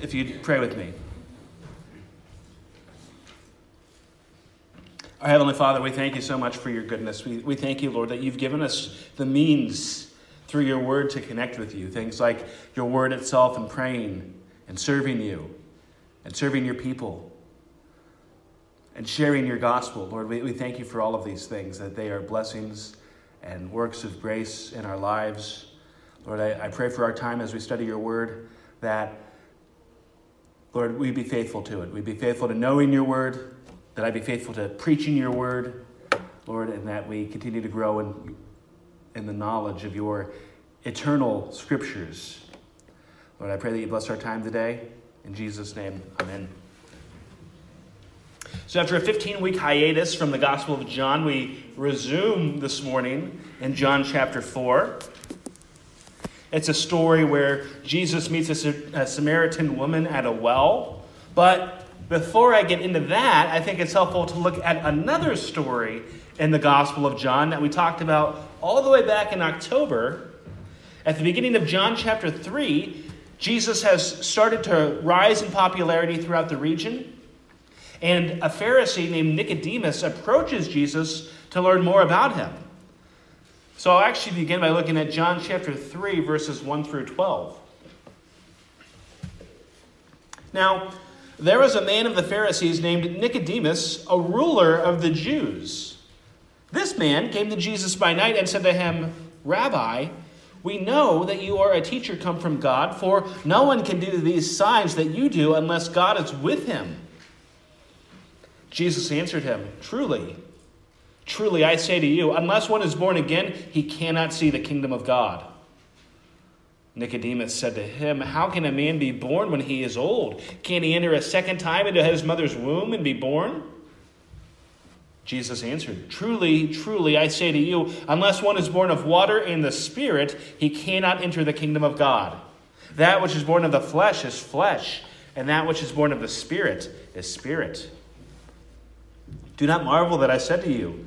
if you'd pray with me. Our Heavenly Father, we thank you so much for your goodness. We, we thank you, Lord, that you've given us the means through your word to connect with you. Things like your word itself and praying and serving you and serving your people and sharing your gospel. Lord, we, we thank you for all of these things, that they are blessings and works of grace in our lives. Lord, I, I pray for our time as we study your word that, Lord, we be faithful to it. We be faithful to knowing your word, that I be faithful to preaching your word, Lord, and that we continue to grow in, in the knowledge of your eternal scriptures. Lord, I pray that you bless our time today. In Jesus' name, amen. So, after a 15 week hiatus from the Gospel of John, we resume this morning in John chapter 4. It's a story where Jesus meets a, a Samaritan woman at a well. But before I get into that, I think it's helpful to look at another story in the Gospel of John that we talked about all the way back in October. At the beginning of John chapter 3, Jesus has started to rise in popularity throughout the region. And a Pharisee named Nicodemus approaches Jesus to learn more about him. So I'll actually begin by looking at John chapter 3, verses 1 through 12. Now, there was a man of the Pharisees named Nicodemus, a ruler of the Jews. This man came to Jesus by night and said to him, Rabbi, we know that you are a teacher come from God, for no one can do these signs that you do unless God is with him. Jesus answered him, Truly, Truly, I say to you, unless one is born again, he cannot see the kingdom of God. Nicodemus said to him, How can a man be born when he is old? Can he enter a second time into his mother's womb and be born? Jesus answered, Truly, truly, I say to you, unless one is born of water and the Spirit, he cannot enter the kingdom of God. That which is born of the flesh is flesh, and that which is born of the Spirit is spirit. Do not marvel that I said to you,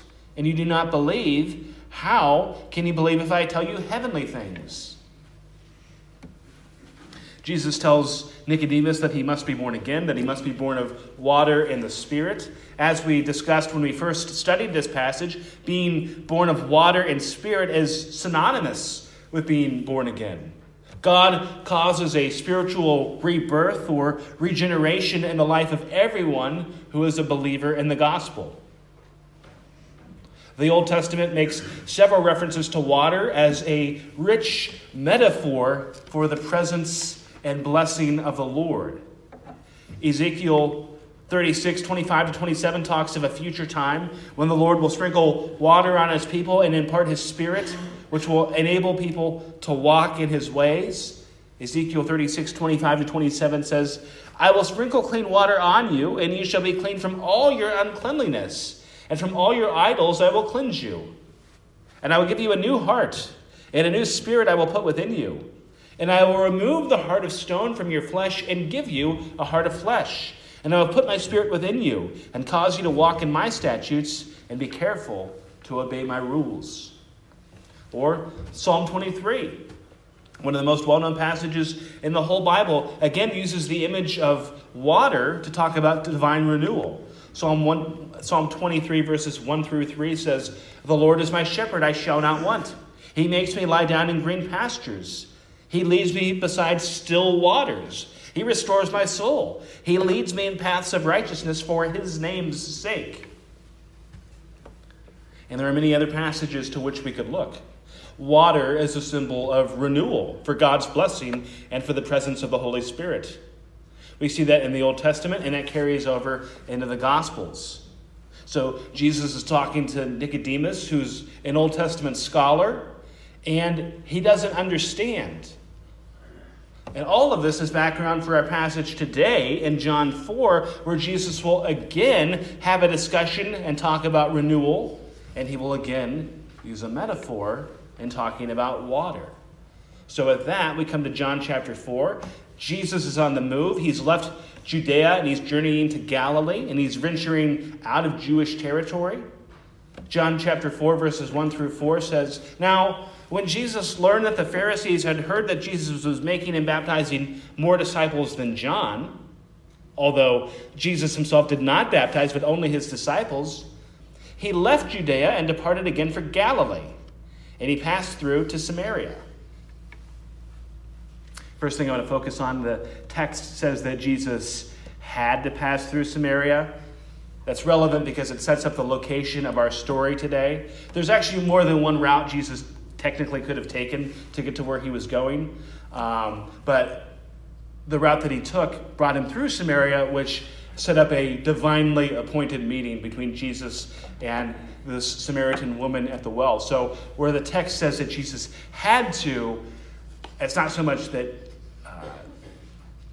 and you do not believe, how can you believe if I tell you heavenly things? Jesus tells Nicodemus that he must be born again, that he must be born of water and the Spirit. As we discussed when we first studied this passage, being born of water and Spirit is synonymous with being born again. God causes a spiritual rebirth or regeneration in the life of everyone who is a believer in the gospel. The Old Testament makes several references to water as a rich metaphor for the presence and blessing of the Lord. Ezekiel 36, 25 to 27 talks of a future time when the Lord will sprinkle water on his people and impart his spirit, which will enable people to walk in his ways. Ezekiel 36, 25 to 27 says, I will sprinkle clean water on you, and you shall be clean from all your uncleanliness and from all your idols I will cleanse you. And I will give you a new heart, and a new spirit I will put within you. And I will remove the heart of stone from your flesh and give you a heart of flesh. And I will put my spirit within you and cause you to walk in my statutes and be careful to obey my rules. Or Psalm 23, one of the most well known passages in the whole Bible, again uses the image of water to talk about divine renewal. Psalm, 1, Psalm 23, verses 1 through 3 says, The Lord is my shepherd, I shall not want. He makes me lie down in green pastures. He leads me beside still waters. He restores my soul. He leads me in paths of righteousness for his name's sake. And there are many other passages to which we could look. Water is a symbol of renewal for God's blessing and for the presence of the Holy Spirit. We see that in the Old Testament, and that carries over into the Gospels. So Jesus is talking to Nicodemus, who's an Old Testament scholar, and he doesn't understand And all of this is background for our passage today in John 4, where Jesus will again have a discussion and talk about renewal, and he will again use a metaphor in talking about water. So, with that, we come to John chapter 4. Jesus is on the move. He's left Judea and he's journeying to Galilee, and he's venturing out of Jewish territory. John chapter 4, verses 1 through 4 says, Now, when Jesus learned that the Pharisees had heard that Jesus was making and baptizing more disciples than John, although Jesus himself did not baptize, but only his disciples, he left Judea and departed again for Galilee, and he passed through to Samaria. First thing I want to focus on the text says that Jesus had to pass through Samaria. That's relevant because it sets up the location of our story today. There's actually more than one route Jesus technically could have taken to get to where he was going. Um, but the route that he took brought him through Samaria, which set up a divinely appointed meeting between Jesus and this Samaritan woman at the well. So, where the text says that Jesus had to, it's not so much that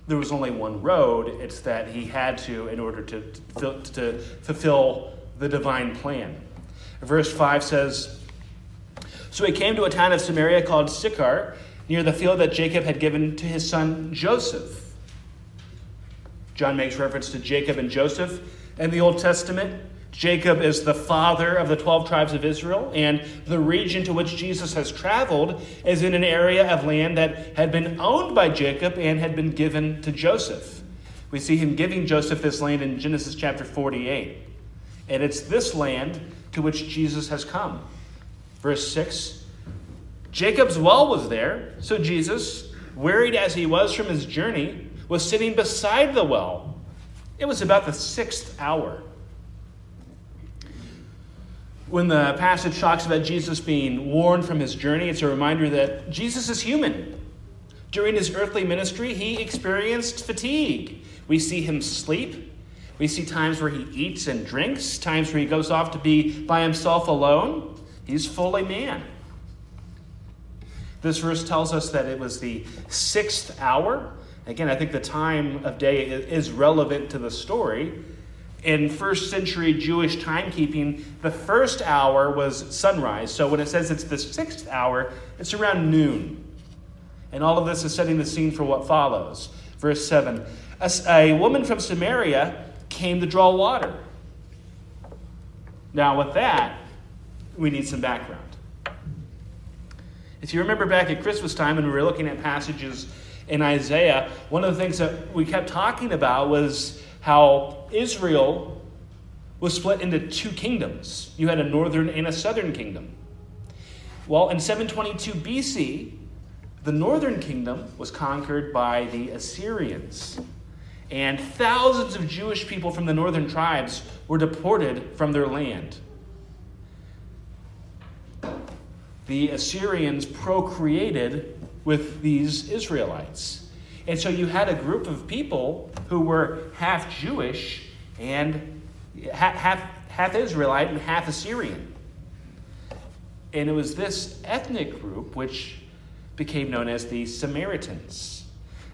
there was only one road, it's that he had to in order to, to, to fulfill the divine plan. Verse 5 says, so he came to a town of Samaria called Sychar, near the field that Jacob had given to his son Joseph. John makes reference to Jacob and Joseph in the Old Testament. Jacob is the father of the 12 tribes of Israel, and the region to which Jesus has traveled is in an area of land that had been owned by Jacob and had been given to Joseph. We see him giving Joseph this land in Genesis chapter 48. And it's this land to which Jesus has come. Verse 6 Jacob's well was there, so Jesus, wearied as he was from his journey, was sitting beside the well. It was about the sixth hour. When the passage talks about Jesus being worn from his journey, it's a reminder that Jesus is human. During his earthly ministry, he experienced fatigue. We see him sleep. We see times where he eats and drinks, times where he goes off to be by himself alone. He's fully man. This verse tells us that it was the sixth hour. Again, I think the time of day is relevant to the story. In first century Jewish timekeeping, the first hour was sunrise. So when it says it's the sixth hour, it's around noon. And all of this is setting the scene for what follows. Verse 7 A, a woman from Samaria came to draw water. Now, with that, we need some background. If you remember back at Christmas time when we were looking at passages in Isaiah, one of the things that we kept talking about was how Israel was split into two kingdoms. You had a northern and a southern kingdom. Well, in 722 BC, the northern kingdom was conquered by the Assyrians. And thousands of Jewish people from the northern tribes were deported from their land. the Assyrians procreated with these Israelites. And so you had a group of people who were half Jewish and half, half Israelite and half Assyrian. And it was this ethnic group which became known as the Samaritans.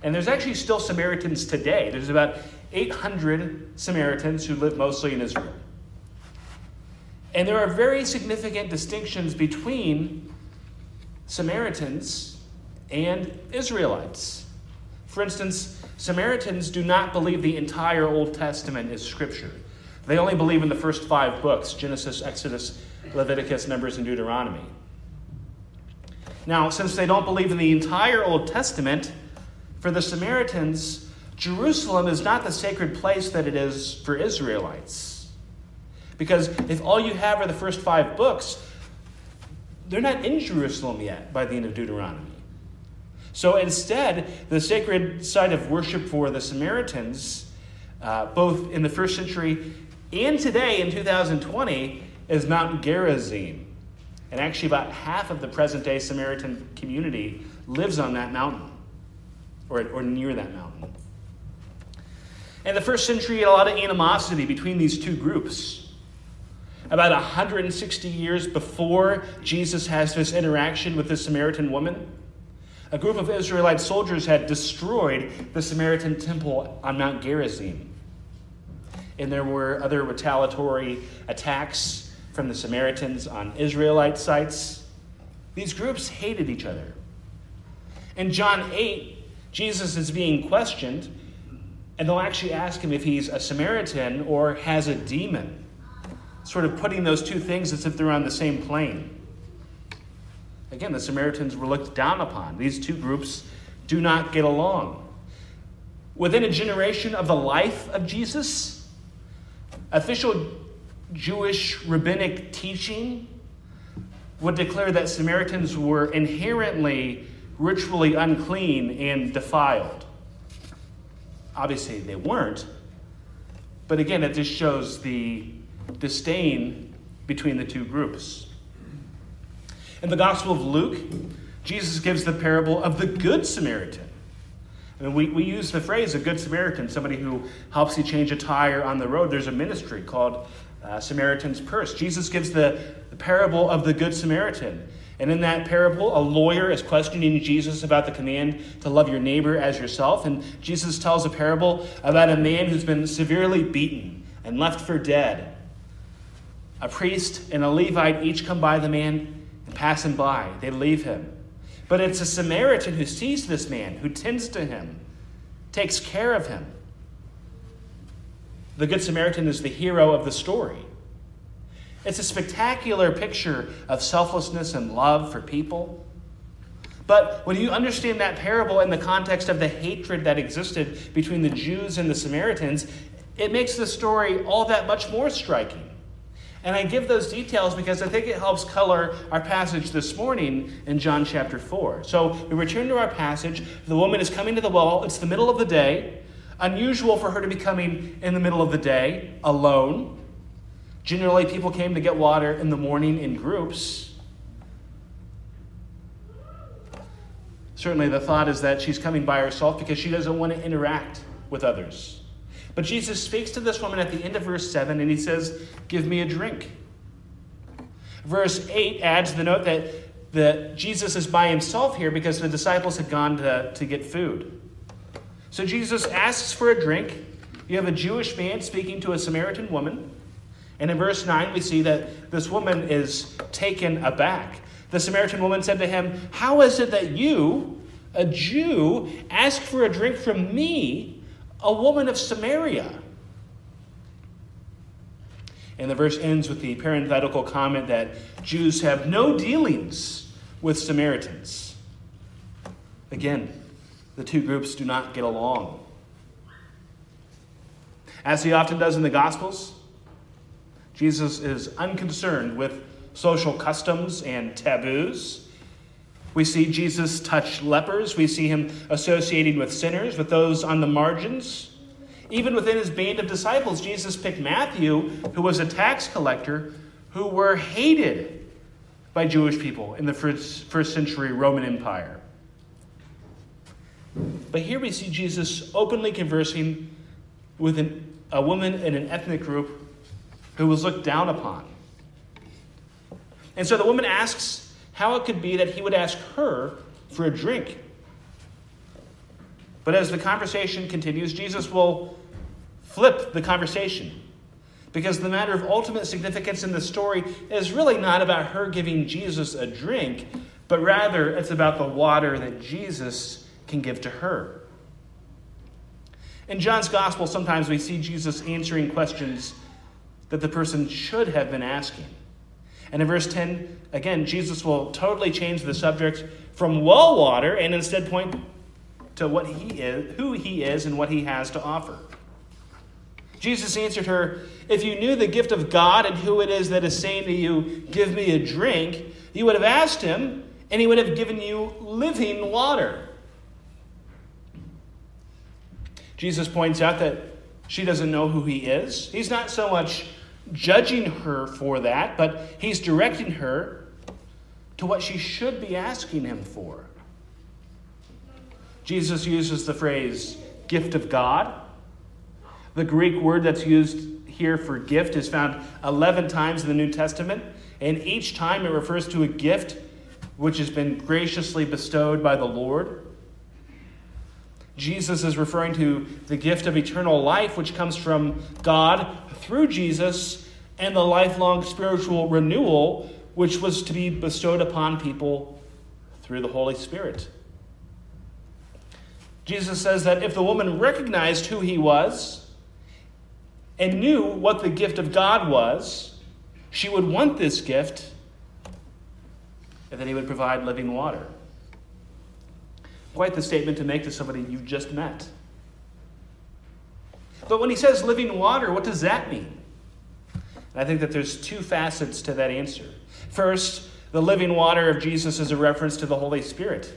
And there's actually still Samaritans today. There's about 800 Samaritans who live mostly in Israel. And there are very significant distinctions between Samaritans and Israelites. For instance, Samaritans do not believe the entire Old Testament is Scripture. They only believe in the first five books Genesis, Exodus, Leviticus, Numbers, and Deuteronomy. Now, since they don't believe in the entire Old Testament, for the Samaritans, Jerusalem is not the sacred place that it is for Israelites. Because if all you have are the first five books, they're not in Jerusalem yet by the end of Deuteronomy. So instead, the sacred site of worship for the Samaritans, uh, both in the first century and today in 2020, is Mount Gerizim. And actually, about half of the present day Samaritan community lives on that mountain or, or near that mountain. In the first century, a lot of animosity between these two groups about 160 years before Jesus has this interaction with the Samaritan woman. A group of Israelite soldiers had destroyed the Samaritan temple on Mount Gerizim. And there were other retaliatory attacks from the Samaritans on Israelite sites. These groups hated each other. In John 8, Jesus is being questioned, and they'll actually ask him if he's a Samaritan or has a demon, sort of putting those two things as if they're on the same plane. Again, the Samaritans were looked down upon. These two groups do not get along. Within a generation of the life of Jesus, official Jewish rabbinic teaching would declare that Samaritans were inherently ritually unclean and defiled. Obviously, they weren't, but again, it just shows the disdain between the two groups. In the Gospel of Luke, Jesus gives the parable of the Good Samaritan. I mean, we, we use the phrase a Good Samaritan, somebody who helps you change a tire on the road. There's a ministry called uh, Samaritan's Purse. Jesus gives the, the parable of the Good Samaritan. And in that parable, a lawyer is questioning Jesus about the command to love your neighbor as yourself. And Jesus tells a parable about a man who's been severely beaten and left for dead. A priest and a Levite each come by the man and pass him by. They leave him. But it's a Samaritan who sees this man, who tends to him, takes care of him. The Good Samaritan is the hero of the story. It's a spectacular picture of selflessness and love for people. But when you understand that parable in the context of the hatred that existed between the Jews and the Samaritans, it makes the story all that much more striking. And I give those details because I think it helps color our passage this morning in John chapter 4. So we return to our passage. The woman is coming to the well. It's the middle of the day. Unusual for her to be coming in the middle of the day alone. Generally, people came to get water in the morning in groups. Certainly, the thought is that she's coming by herself because she doesn't want to interact with others. But Jesus speaks to this woman at the end of verse 7 and he says, Give me a drink. Verse 8 adds the note that, that Jesus is by himself here because the disciples had gone to, to get food. So Jesus asks for a drink. You have a Jewish man speaking to a Samaritan woman. And in verse 9, we see that this woman is taken aback. The Samaritan woman said to him, How is it that you, a Jew, ask for a drink from me? A woman of Samaria. And the verse ends with the parenthetical comment that Jews have no dealings with Samaritans. Again, the two groups do not get along. As he often does in the Gospels, Jesus is unconcerned with social customs and taboos. We see Jesus touch lepers. We see him associating with sinners, with those on the margins. Even within his band of disciples, Jesus picked Matthew, who was a tax collector, who were hated by Jewish people in the first, first century Roman Empire. But here we see Jesus openly conversing with an, a woman in an ethnic group who was looked down upon. And so the woman asks how it could be that he would ask her for a drink. But as the conversation continues, Jesus will flip the conversation. Because the matter of ultimate significance in the story is really not about her giving Jesus a drink, but rather it's about the water that Jesus can give to her. In John's gospel, sometimes we see Jesus answering questions that the person should have been asking. And in verse 10, again, Jesus will totally change the subject from well water and instead point to what he is, who he is, and what he has to offer. Jesus answered her, If you knew the gift of God and who it is that is saying to you, Give me a drink, you would have asked him, and he would have given you living water. Jesus points out that she doesn't know who he is. He's not so much judging her for that, but he's directing her to what she should be asking him for. Jesus uses the phrase gift of God. The Greek word that's used here for gift is found 11 times in the New Testament, and each time it refers to a gift which has been graciously bestowed by the Lord. Jesus is referring to the gift of eternal life, which comes from God through Jesus, and the lifelong spiritual renewal, which was to be bestowed upon people through the Holy Spirit. Jesus says that if the woman recognized who he was and knew what the gift of God was, she would want this gift and that he would provide living water. Quite the statement to make to somebody you've just met. But when he says living water, what does that mean? I think that there's two facets to that answer. First, the living water of Jesus is a reference to the Holy Spirit.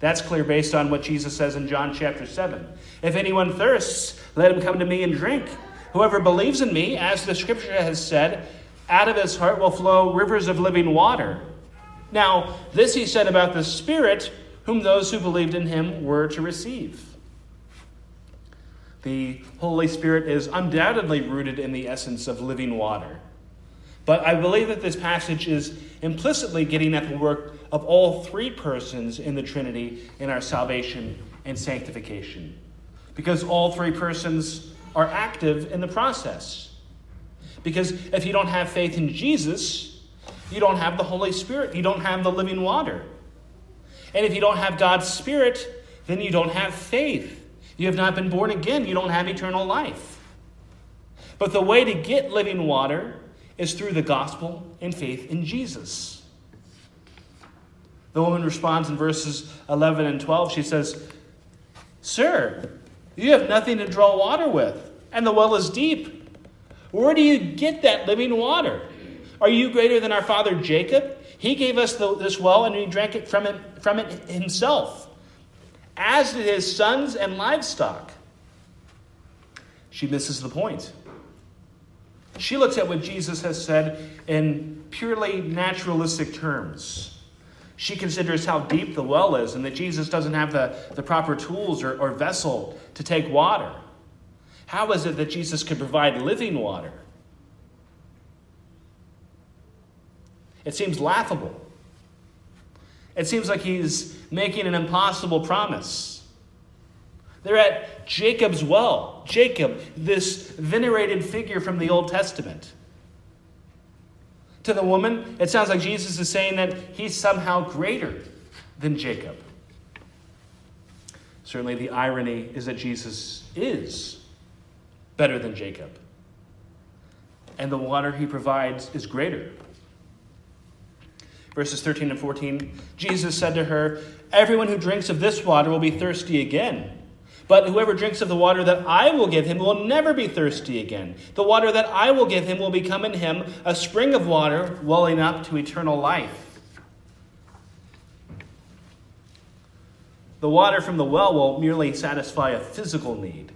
That's clear based on what Jesus says in John chapter 7. If anyone thirsts, let him come to me and drink. Whoever believes in me, as the scripture has said, out of his heart will flow rivers of living water. Now, this he said about the Spirit, whom those who believed in him were to receive. The Holy Spirit is undoubtedly rooted in the essence of living water. But I believe that this passage is implicitly getting at the work of all three persons in the Trinity in our salvation and sanctification. Because all three persons are active in the process. Because if you don't have faith in Jesus, you don't have the Holy Spirit, you don't have the living water. And if you don't have God's Spirit, then you don't have faith. You have not been born again, you don't have eternal life. But the way to get living water is through the gospel and faith in Jesus. The woman responds in verses 11 and 12. She says, Sir, you have nothing to draw water with, and the well is deep. Where do you get that living water? Are you greater than our father Jacob? He gave us the, this well, and he drank it from, it from it himself, as did his sons and livestock. She misses the point. She looks at what Jesus has said in purely naturalistic terms. She considers how deep the well is and that Jesus doesn't have the, the proper tools or, or vessel to take water. How is it that Jesus could provide living water? It seems laughable. It seems like he's making an impossible promise. They're at Jacob's well. Jacob, this venerated figure from the Old Testament. To the woman, it sounds like Jesus is saying that he's somehow greater than Jacob. Certainly, the irony is that Jesus is better than Jacob. And the water he provides is greater. Verses 13 and 14 Jesus said to her, Everyone who drinks of this water will be thirsty again. But whoever drinks of the water that I will give him will never be thirsty again. The water that I will give him will become in him a spring of water welling up to eternal life. The water from the well will merely satisfy a physical need.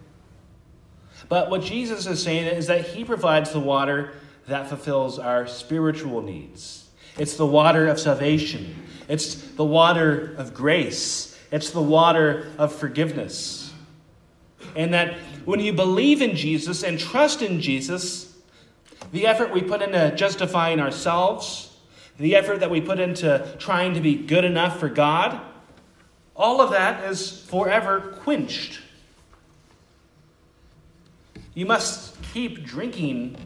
But what Jesus is saying is that he provides the water that fulfills our spiritual needs. It's the water of salvation, it's the water of grace, it's the water of forgiveness. And that when you believe in Jesus and trust in Jesus, the effort we put into justifying ourselves, the effort that we put into trying to be good enough for God, all of that is forever quenched. You must keep drinking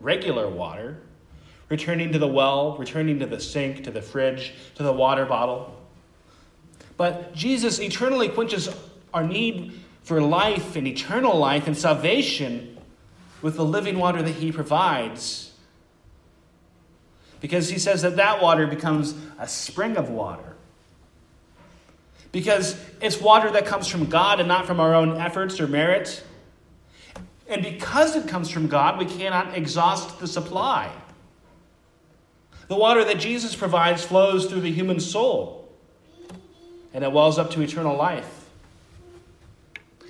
regular water, returning to the well, returning to the sink, to the fridge, to the water bottle. But Jesus eternally quenches our need for life and eternal life and salvation with the living water that he provides. Because he says that that water becomes a spring of water. Because it's water that comes from God and not from our own efforts or merit. And because it comes from God, we cannot exhaust the supply. The water that Jesus provides flows through the human soul, and it wells up to eternal life.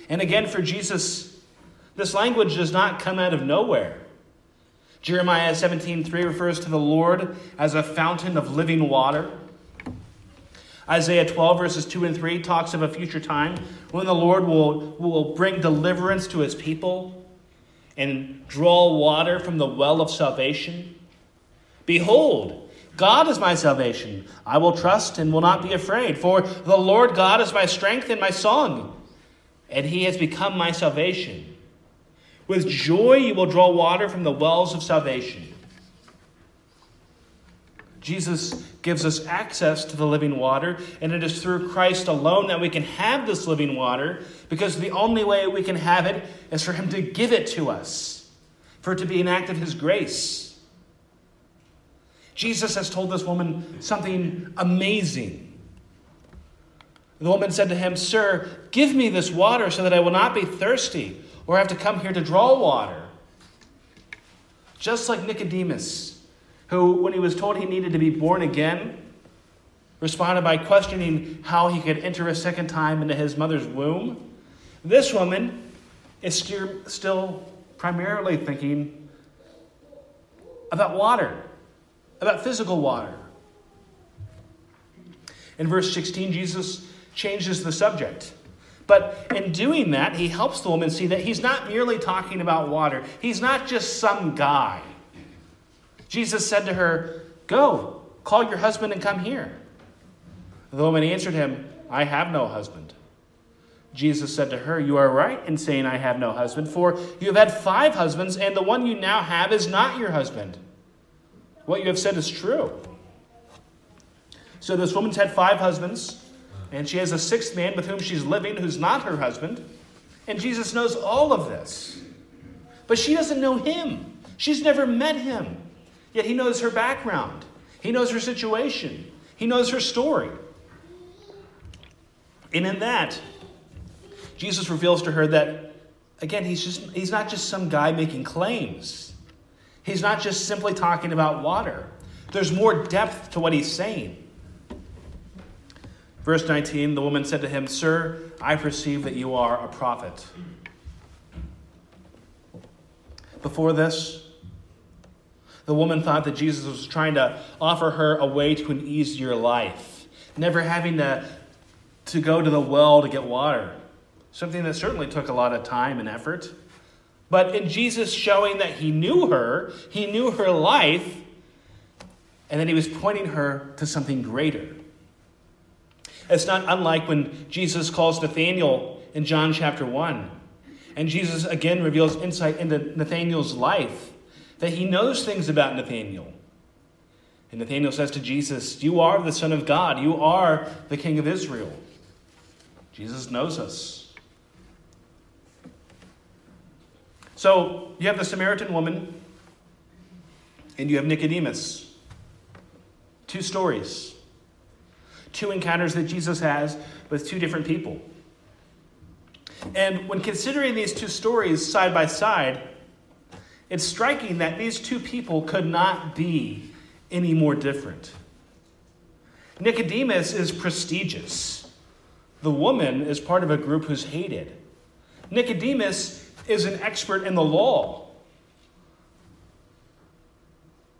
And again, for Jesus, this language does not come out of nowhere. Jeremiah 17:3 refers to the Lord as a fountain of living water. Isaiah 12, verses 2 and 3 talks of a future time when the Lord will, will bring deliverance to his people and draw water from the well of salvation. Behold, God is my salvation. I will trust and will not be afraid, for the Lord God is my strength and my song, and he has become my salvation. With joy you will draw water from the wells of salvation. Jesus gives us access to the living water, and it is through Christ alone that we can have this living water, because the only way we can have it is for Him to give it to us, for it to be an act of His grace. Jesus has told this woman something amazing. The woman said to him, Sir, give me this water so that I will not be thirsty or have to come here to draw water. Just like Nicodemus, who, when he was told he needed to be born again, responded by questioning how he could enter a second time into his mother's womb. This woman is still primarily thinking about water about physical water. In verse 16, Jesus changes the subject. But in doing that, he helps the woman see that he's not merely talking about water, he's not just some guy. Jesus said to her, Go, call your husband and come here. The woman answered him, I have no husband. Jesus said to her, You are right in saying, I have no husband, for you have had five husbands, and the one you now have is not your husband. What you have said is true. So this woman's had five husbands, and she has a sixth man with whom she's living who's not her husband. And Jesus knows all of this. But she doesn't know him. She's never met him. Yet he knows her background, he knows her situation, he knows her story. And in that, Jesus reveals to her that, again, he's, just, he's not just some guy making claims. He's not just simply talking about water, there's more depth to what he's saying. Verse 19 the woman said to him, Sir, I perceive that you are a prophet. Before this, the woman thought that Jesus was trying to offer her a way to an easier life, never having to, to go to the well to get water, something that certainly took a lot of time and effort. But in Jesus showing that he knew her, he knew her life, and that he was pointing her to something greater. It's not unlike when Jesus calls Nathanael in John chapter 1. And Jesus again reveals insight into Nathanael's life, that he knows things about Nathanael. And Nathanael says to Jesus, You are the Son of God, you are the King of Israel. Jesus knows us. So you have the Samaritan woman and you have Nicodemus. Two stories, two encounters that Jesus has with two different people. And when considering these two stories side by side, it's striking that these two people could not be any more different. Nicodemus is prestigious. The woman is part of a group who's hated. Nicodemus is an expert in the law.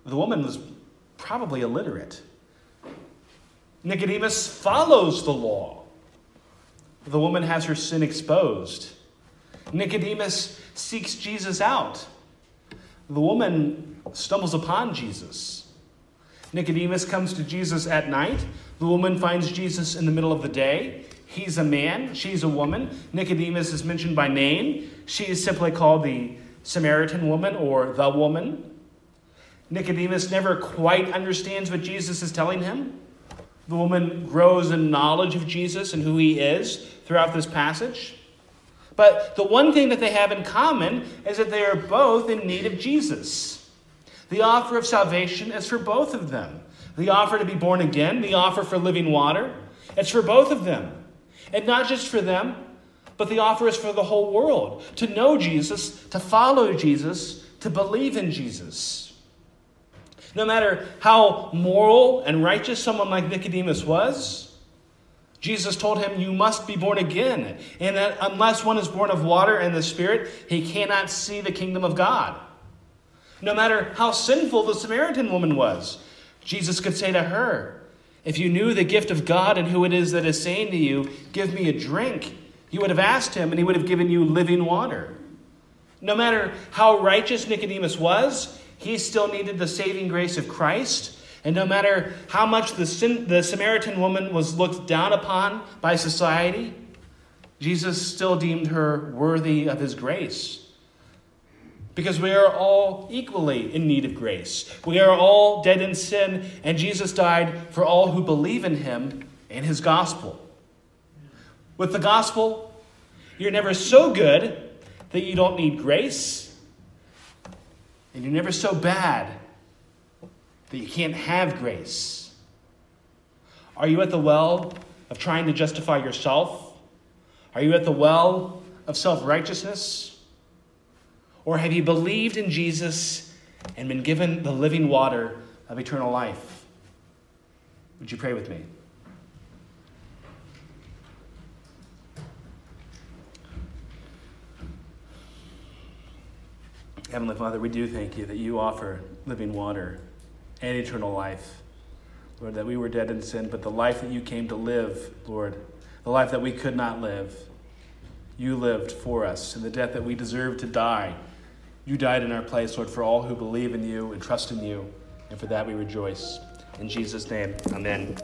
The woman was probably illiterate. Nicodemus follows the law. The woman has her sin exposed. Nicodemus seeks Jesus out. The woman stumbles upon Jesus. Nicodemus comes to Jesus at night. The woman finds Jesus in the middle of the day. He's a man, she's a woman. Nicodemus is mentioned by name. She is simply called the Samaritan woman or the woman. Nicodemus never quite understands what Jesus is telling him. The woman grows in knowledge of Jesus and who he is throughout this passage. But the one thing that they have in common is that they are both in need of Jesus. The offer of salvation is for both of them. The offer to be born again, the offer for living water, it's for both of them. And not just for them, but the offer is for the whole world to know Jesus, to follow Jesus, to believe in Jesus. No matter how moral and righteous someone like Nicodemus was, Jesus told him, You must be born again, and that unless one is born of water and the Spirit, he cannot see the kingdom of God. No matter how sinful the Samaritan woman was, Jesus could say to her, if you knew the gift of God and who it is that is saying to you, Give me a drink, you would have asked him and he would have given you living water. No matter how righteous Nicodemus was, he still needed the saving grace of Christ. And no matter how much the, Sin- the Samaritan woman was looked down upon by society, Jesus still deemed her worthy of his grace. Because we are all equally in need of grace. We are all dead in sin, and Jesus died for all who believe in him and his gospel. With the gospel, you're never so good that you don't need grace, and you're never so bad that you can't have grace. Are you at the well of trying to justify yourself? Are you at the well of self righteousness? Or have you believed in Jesus and been given the living water of eternal life? Would you pray with me? Heavenly Father, we do thank you that you offer living water and eternal life. Lord, that we were dead in sin, but the life that you came to live, Lord, the life that we could not live, you lived for us. And the death that we deserved to die, you died in our place, Lord, for all who believe in you and trust in you. And for that we rejoice. In Jesus' name, amen.